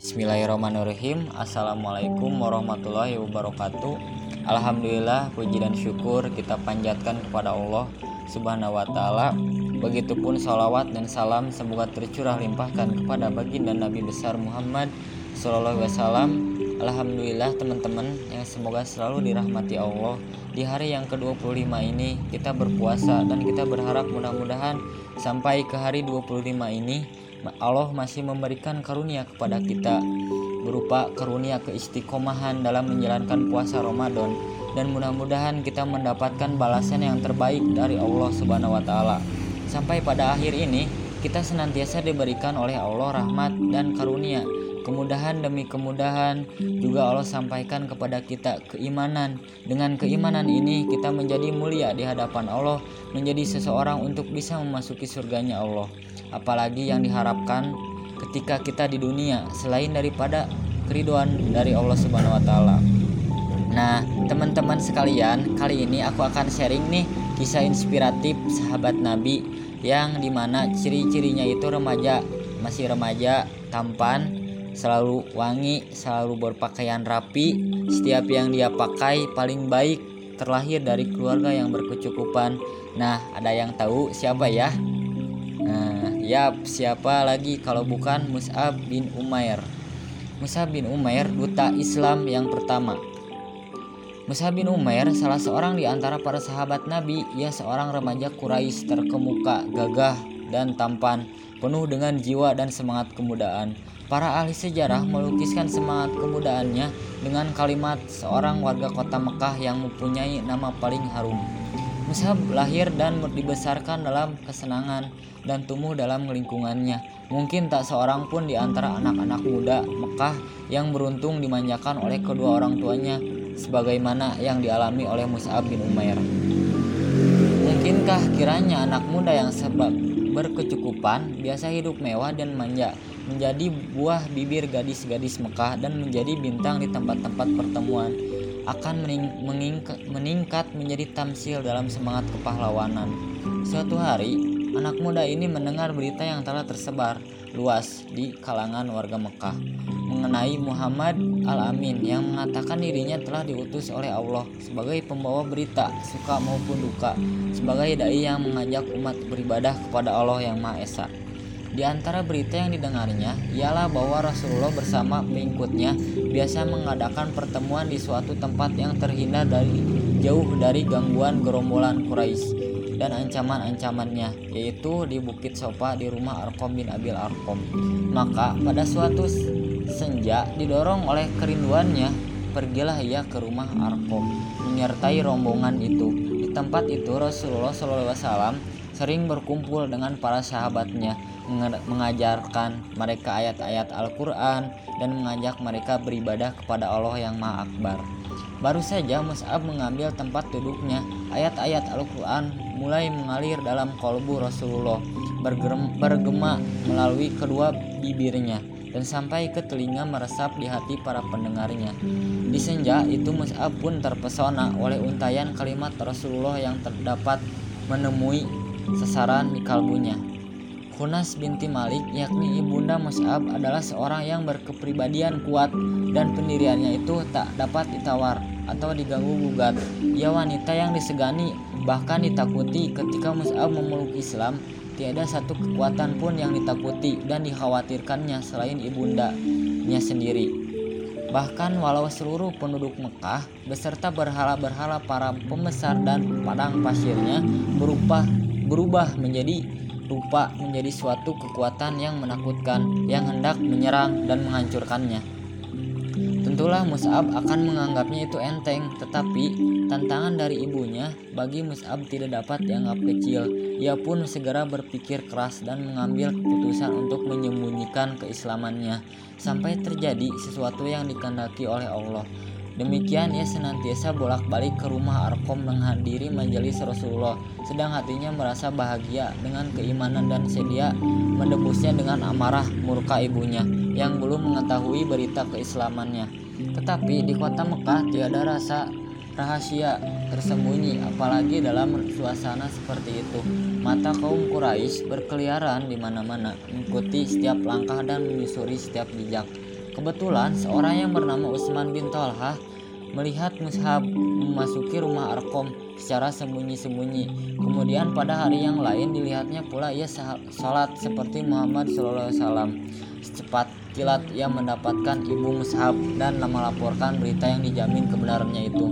Bismillahirrahmanirrahim. Assalamualaikum warahmatullahi wabarakatuh. Alhamdulillah puji dan syukur kita panjatkan kepada Allah subhanahu wa ta'ala. Begitupun salawat dan salam semoga tercurah limpahkan kepada baginda Nabi besar Muhammad Sallallahu Wasallam. Alhamdulillah teman-teman yang semoga selalu dirahmati Allah. Di hari yang ke-25 ini kita berpuasa dan kita berharap mudah-mudahan sampai ke hari 25 ini Allah masih memberikan karunia kepada kita berupa karunia keistiqomahan dalam menjalankan puasa Ramadan dan mudah-mudahan kita mendapatkan balasan yang terbaik dari Allah Subhanahu wa taala. Sampai pada akhir ini kita senantiasa diberikan oleh Allah rahmat dan karunia. Kemudahan demi kemudahan juga Allah sampaikan kepada kita keimanan. Dengan keimanan ini kita menjadi mulia di hadapan Allah menjadi seseorang untuk bisa memasuki surganya Allah apalagi yang diharapkan ketika kita di dunia selain daripada keriduan dari Allah Subhanahu wa taala. Nah, teman-teman sekalian, kali ini aku akan sharing nih kisah inspiratif sahabat Nabi yang di mana ciri-cirinya itu remaja, masih remaja, tampan, selalu wangi, selalu berpakaian rapi. Setiap yang dia pakai paling baik terlahir dari keluarga yang berkecukupan. Nah, ada yang tahu siapa ya? Nah, ya siapa lagi kalau bukan Mus'ab bin Umair. Mus'ab bin Umair duta Islam yang pertama. Mus'ab bin Umair salah seorang di antara para sahabat Nabi. Ia seorang remaja Quraisy terkemuka, gagah dan tampan, penuh dengan jiwa dan semangat kemudaan. Para ahli sejarah melukiskan semangat kemudaannya dengan kalimat seorang warga kota Mekah yang mempunyai nama paling harum. Mus'ab lahir dan dibesarkan dalam kesenangan dan tumbuh dalam lingkungannya. Mungkin tak seorang pun di antara anak-anak muda Mekah yang beruntung dimanjakan oleh kedua orang tuanya sebagaimana yang dialami oleh Mus'ab bin Umair. Mungkinkah kiranya anak muda yang sebab berkecukupan biasa hidup mewah dan manja menjadi buah bibir gadis-gadis Mekah dan menjadi bintang di tempat-tempat pertemuan akan meningkat menjadi tamsil dalam semangat kepahlawanan. Suatu hari, anak muda ini mendengar berita yang telah tersebar luas di kalangan warga Mekah mengenai Muhammad Al-Amin yang mengatakan dirinya telah diutus oleh Allah sebagai pembawa berita suka maupun duka sebagai dai yang mengajak umat beribadah kepada Allah yang Maha Esa. Di antara berita yang didengarnya ialah bahwa Rasulullah bersama pengikutnya biasa mengadakan pertemuan di suatu tempat yang terhindar dari jauh dari gangguan gerombolan Quraisy dan ancaman-ancamannya yaitu di Bukit Sopa di rumah Arkom bin Abil Arkom. Maka pada suatu senja didorong oleh kerinduannya pergilah ia ke rumah Arkom menyertai rombongan itu. Di tempat itu Rasulullah SAW sering berkumpul dengan para sahabatnya mengajarkan mereka ayat-ayat Al-Quran dan mengajak mereka beribadah kepada Allah yang Maha Akbar. Baru saja Mus'ab mengambil tempat duduknya, ayat-ayat Al-Quran mulai mengalir dalam kolbu Rasulullah, bergema melalui kedua bibirnya dan sampai ke telinga meresap di hati para pendengarnya. Di senja itu Mus'ab pun terpesona oleh untayan kalimat Rasulullah yang terdapat menemui sasaran di kalbunya. Hunas binti Malik yakni ibunda Mus'ab adalah seorang yang berkepribadian kuat dan pendiriannya itu tak dapat ditawar atau diganggu gugat. Ia wanita yang disegani bahkan ditakuti ketika Mus'ab memeluk Islam. Tiada satu kekuatan pun yang ditakuti dan dikhawatirkannya selain ibundanya sendiri. Bahkan walau seluruh penduduk Mekah beserta berhala-berhala para pembesar dan padang pasirnya berubah berubah menjadi rupa menjadi suatu kekuatan yang menakutkan yang hendak menyerang dan menghancurkannya. Tentulah Mus'ab akan menganggapnya itu enteng, tetapi tantangan dari ibunya bagi Mus'ab tidak dapat dianggap kecil. Ia pun segera berpikir keras dan mengambil keputusan untuk menyembunyikan keislamannya sampai terjadi sesuatu yang dikehendaki oleh Allah. Demikian ia senantiasa bolak-balik ke rumah Arkom menghadiri majelis Rasulullah, sedang hatinya merasa bahagia dengan keimanan dan sedia menebusnya dengan amarah murka ibunya yang belum mengetahui berita keislamannya. Tetapi di kota Mekah tiada rasa rahasia tersembunyi apalagi dalam suasana seperti itu. Mata kaum Quraisy berkeliaran di mana-mana, mengikuti setiap langkah dan menyusuri setiap jejak. Kebetulan seorang yang bernama Utsman bin Tolhah melihat Mushab memasuki rumah Arkom secara sembunyi-sembunyi. Kemudian pada hari yang lain dilihatnya pula ia salat seperti Muhammad SAW. Secepat kilat ia mendapatkan ibu Mushab dan melaporkan berita yang dijamin kebenarannya itu.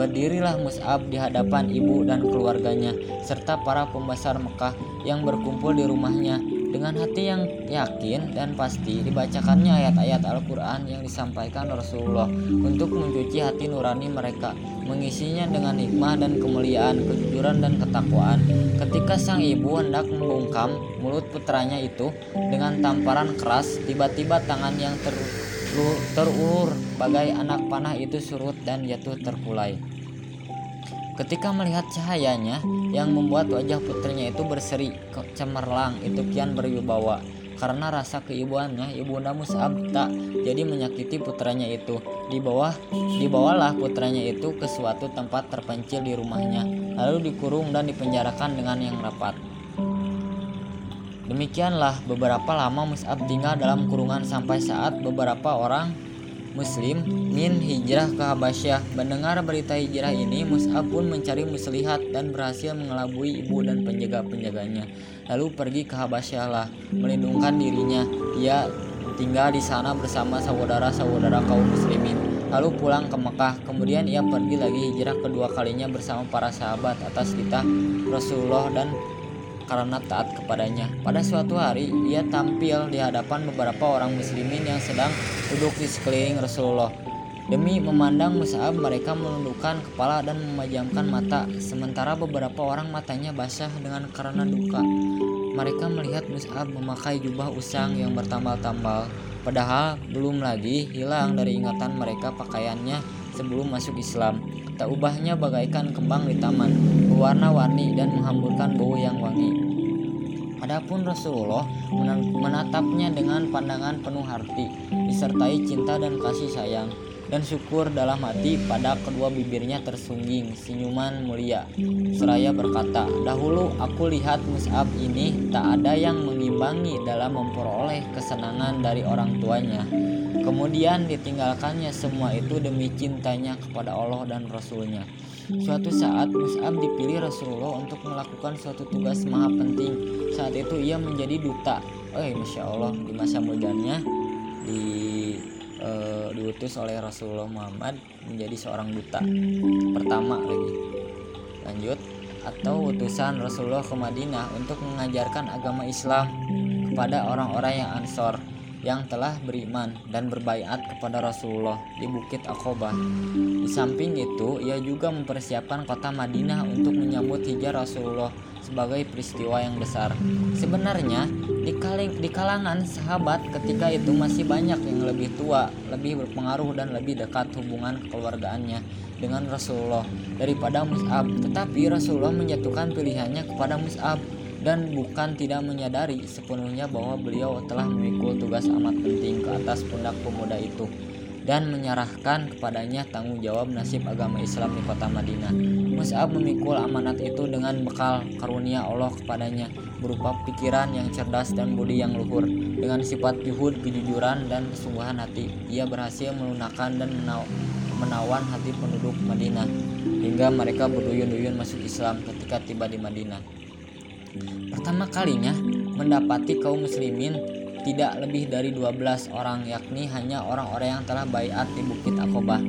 Berdirilah Mus'ab di hadapan ibu dan keluarganya, serta para pembesar Mekah yang berkumpul di rumahnya. Dengan hati yang yakin dan pasti dibacakannya ayat-ayat Al-Quran yang disampaikan Rasulullah untuk mencuci hati nurani mereka, mengisinya dengan hikmah dan kemuliaan, kejujuran dan ketakwaan. Ketika sang ibu hendak membungkam mulut putranya itu dengan tamparan keras, tiba-tiba tangan yang ter terulur bagai anak panah itu surut dan jatuh terkulai. Ketika melihat cahayanya yang membuat wajah putrinya itu berseri cemerlang itu kian berwibawa. Karena rasa keibuannya ibunda Mus'ab tak jadi menyakiti putranya itu. Di bawah dibawalah putranya itu ke suatu tempat terpencil di rumahnya lalu dikurung dan dipenjarakan dengan yang rapat. Demikianlah beberapa lama Mus'ab tinggal dalam kurungan sampai saat beberapa orang Muslim min hijrah ke Habasyah. Mendengar berita hijrah ini, Mus'ab pun mencari muslihat dan berhasil mengelabui ibu dan penjaga-penjaganya. Lalu pergi ke Habasyah lah, melindungkan dirinya. Ia tinggal di sana bersama saudara-saudara kaum muslimin. Lalu pulang ke Mekah. Kemudian ia pergi lagi hijrah kedua kalinya bersama para sahabat atas kita Rasulullah dan karena taat kepadanya. Pada suatu hari, ia tampil di hadapan beberapa orang muslimin yang sedang duduk di sekeliling Rasulullah. Demi memandang Mus'ab, mereka menundukkan kepala dan memejamkan mata, sementara beberapa orang matanya basah dengan karena duka. Mereka melihat Mus'ab memakai jubah usang yang bertambal-tambal, padahal belum lagi hilang dari ingatan mereka pakaiannya sebelum masuk Islam. Tak ubahnya bagaikan kembang di taman, berwarna-warni dan menghamburkan bau yang wangi. Adapun Rasulullah menatapnya dengan pandangan penuh arti, disertai cinta dan kasih sayang dan syukur dalam hati pada kedua bibirnya tersungging senyuman mulia. Seraya berkata, dahulu aku lihat Mus'ab ini tak ada yang mengimbangi dalam memperoleh kesenangan dari orang tuanya. Kemudian ditinggalkannya semua itu demi cintanya kepada Allah dan Rasulnya. Suatu saat Mus'ab dipilih Rasulullah untuk melakukan suatu tugas maha penting. Saat itu ia menjadi duta. Eh, masya Allah di masa mudanya di uh, diutus oleh Rasulullah Muhammad menjadi seorang duta pertama lagi. Lanjut atau utusan Rasulullah ke Madinah untuk mengajarkan agama Islam kepada orang-orang yang Ansor yang telah beriman dan berbaiat kepada Rasulullah di Bukit Aqobah. Di samping itu, ia juga mempersiapkan kota Madinah untuk menyambut hijrah Rasulullah sebagai peristiwa yang besar. Sebenarnya, di, kaling, di kalangan sahabat ketika itu masih banyak yang lebih tua, lebih berpengaruh dan lebih dekat hubungan kekeluargaannya dengan Rasulullah daripada Mus'ab. Tetapi Rasulullah menjatuhkan pilihannya kepada Mus'ab dan bukan tidak menyadari sepenuhnya bahwa beliau telah memikul tugas amat penting ke atas pundak pemuda itu dan menyerahkan kepadanya tanggung jawab nasib agama Islam di kota Madinah. Mus'ab memikul amanat itu dengan bekal karunia Allah kepadanya berupa pikiran yang cerdas dan budi yang luhur. Dengan sifat juhud, kejujuran, dan kesungguhan hati, ia berhasil melunakkan dan menaw menawan hati penduduk Madinah hingga mereka berduyun-duyun masuk Islam ketika tiba di Madinah. Pertama kalinya mendapati kaum muslimin tidak lebih dari 12 orang yakni hanya orang-orang yang telah bayat di Bukit Akobah.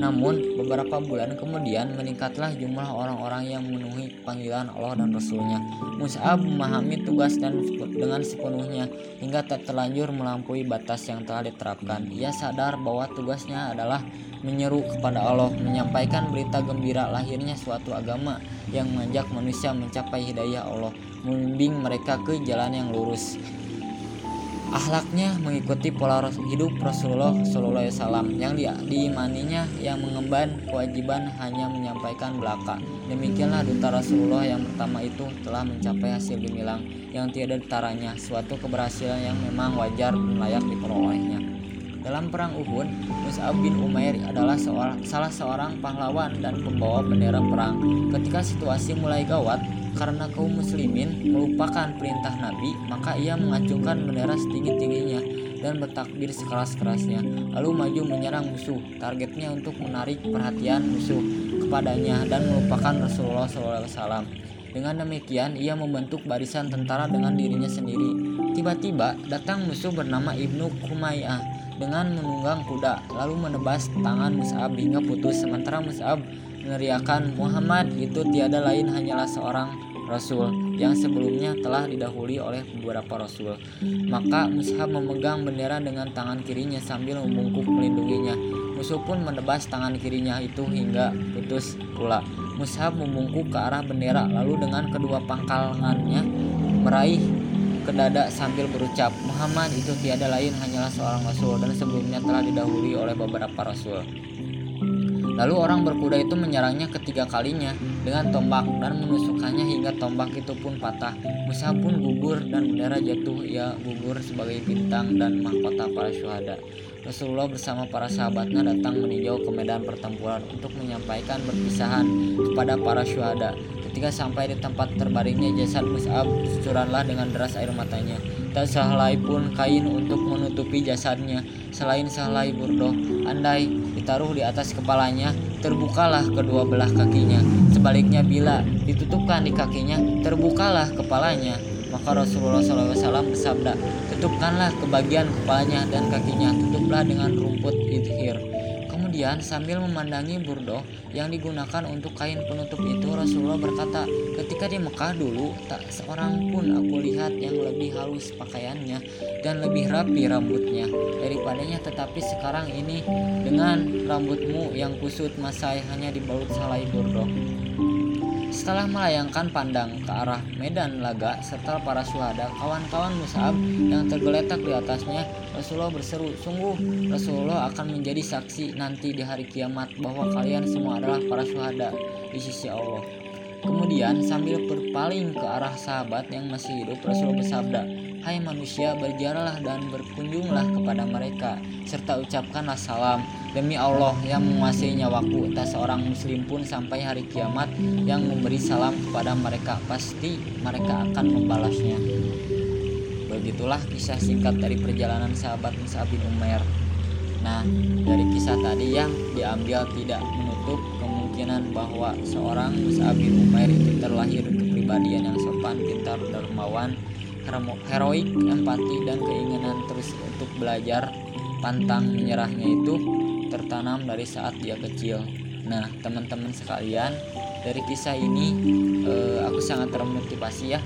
Namun beberapa bulan kemudian meningkatlah jumlah orang-orang yang memenuhi panggilan Allah dan Rasulnya. Mus'ab memahami tugas dan dengan sepenuhnya hingga tak terlanjur melampaui batas yang telah diterapkan. Ia sadar bahwa tugasnya adalah menyeru kepada Allah, menyampaikan berita gembira lahirnya suatu agama yang mengajak manusia mencapai hidayah Allah, membimbing mereka ke jalan yang lurus. Akhlaknya mengikuti pola hidup Rasulullah SAW yang di, diimaninya yang mengemban kewajiban hanya menyampaikan belaka. Demikianlah duta Rasulullah yang pertama itu telah mencapai hasil gemilang yang tiada taranya, suatu keberhasilan yang memang wajar dan layak diperolehnya. Dalam perang Uhud, Mus'ab bin Umair adalah seorang, salah seorang pahlawan dan pembawa bendera perang. Ketika situasi mulai gawat, karena kaum muslimin melupakan perintah Nabi, maka ia mengacungkan bendera setinggi-tingginya dan bertakbir sekeras-kerasnya, lalu maju menyerang musuh. Targetnya untuk menarik perhatian musuh kepadanya dan melupakan Rasulullah SAW. Dengan demikian, ia membentuk barisan tentara dengan dirinya sendiri. Tiba-tiba, datang musuh bernama Ibnu Kumayyah dengan menunggang kuda, lalu menebas tangan Mus'ab hingga putus. Sementara Mus'ab meneriakan, Muhammad itu tiada lain hanyalah seorang Rasul yang sebelumnya telah didahului oleh beberapa Rasul. Maka Mus'ab memegang bendera dengan tangan kirinya sambil membungkuk melindunginya. Musuh pun menebas tangan kirinya itu hingga putus pula. Mushab membungkuk ke arah bendera lalu dengan kedua pangkalannya meraih ke dada sambil berucap Muhammad itu tiada lain hanyalah seorang rasul dan sebelumnya telah didahului oleh beberapa rasul. Lalu orang berkuda itu menyerangnya ketiga kalinya dengan tombak dan menusukkannya hingga tombak itu pun patah. Musa pun gugur dan bendera jatuh ia gugur sebagai bintang dan mahkota para syuhada. Rasulullah bersama para sahabatnya datang meninjau ke medan pertempuran untuk menyampaikan perpisahan kepada para syuhada. Ketika sampai di tempat terbaringnya jasad Mus'ab, cucuranlah dengan deras air matanya. Tak sehelai pun kain untuk menutupi jasadnya, selain sehelai burdoh. Andai ditaruh di atas kepalanya, terbukalah kedua belah kakinya. Sebaliknya bila ditutupkan di kakinya, terbukalah kepalanya. Maka Rasulullah SAW bersabda, tutupkanlah kebagian kepalanya dan kakinya, tutuplah dengan rumput idhir. Kemudian sambil memandangi burdo yang digunakan untuk kain penutup itu Rasulullah berkata, ketika di Mekah dulu tak seorang pun aku lihat yang lebih halus pakaiannya dan lebih rapi rambutnya daripadanya tetapi sekarang ini dengan rambutmu yang kusut masai hanya dibalut salai burdo. Setelah melayangkan pandang ke arah medan laga serta para syuhada, kawan-kawan Mus'ab yang tergeletak di atasnya, Rasulullah berseru, sungguh Rasulullah akan menjadi saksi nanti di hari kiamat bahwa kalian semua adalah para syuhada di sisi Allah. Kemudian sambil berpaling ke arah sahabat yang masih hidup, Rasulullah bersabda, Hai manusia, berjalanlah dan berkunjunglah kepada mereka, serta ucapkanlah salam. Demi Allah yang menguasai nyawaku, tak seorang muslim pun sampai hari kiamat yang memberi salam kepada mereka, pasti mereka akan membalasnya. Begitulah kisah singkat dari perjalanan sahabat Musa bin Umair. Nah, dari kisah tadi yang diambil tidak menutup kemungkinan bahwa seorang Musa bin Umair itu terlahir kepribadian yang sopan, pintar, dermawan, heroik, empati, dan keinginan terus untuk belajar. Pantang menyerahnya itu tertanam dari saat dia kecil. Nah, teman-teman sekalian, dari kisah ini eh, aku sangat termotivasi ya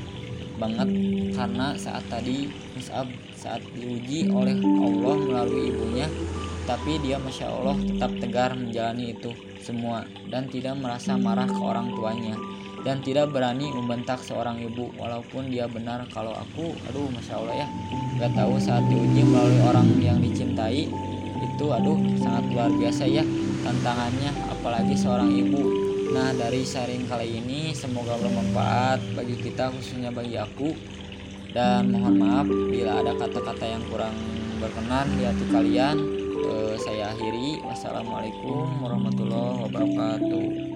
banget. Karena saat tadi Mus'ab saat diuji oleh Allah melalui ibunya tapi dia masya Allah tetap tegar menjalani itu semua dan tidak merasa marah ke orang tuanya dan tidak berani membentak seorang ibu walaupun dia benar kalau aku aduh masya allah ya. Nggak tahu saat diuji melalui orang yang dicintai itu aduh sangat luar biasa ya tantangannya apalagi seorang ibu. Nah dari sharing kali ini semoga bermanfaat bagi kita khususnya bagi aku. Dan mohon maaf bila ada kata-kata yang kurang berkenan di hati kalian. Eh, saya akhiri. Wassalamualaikum warahmatullahi wabarakatuh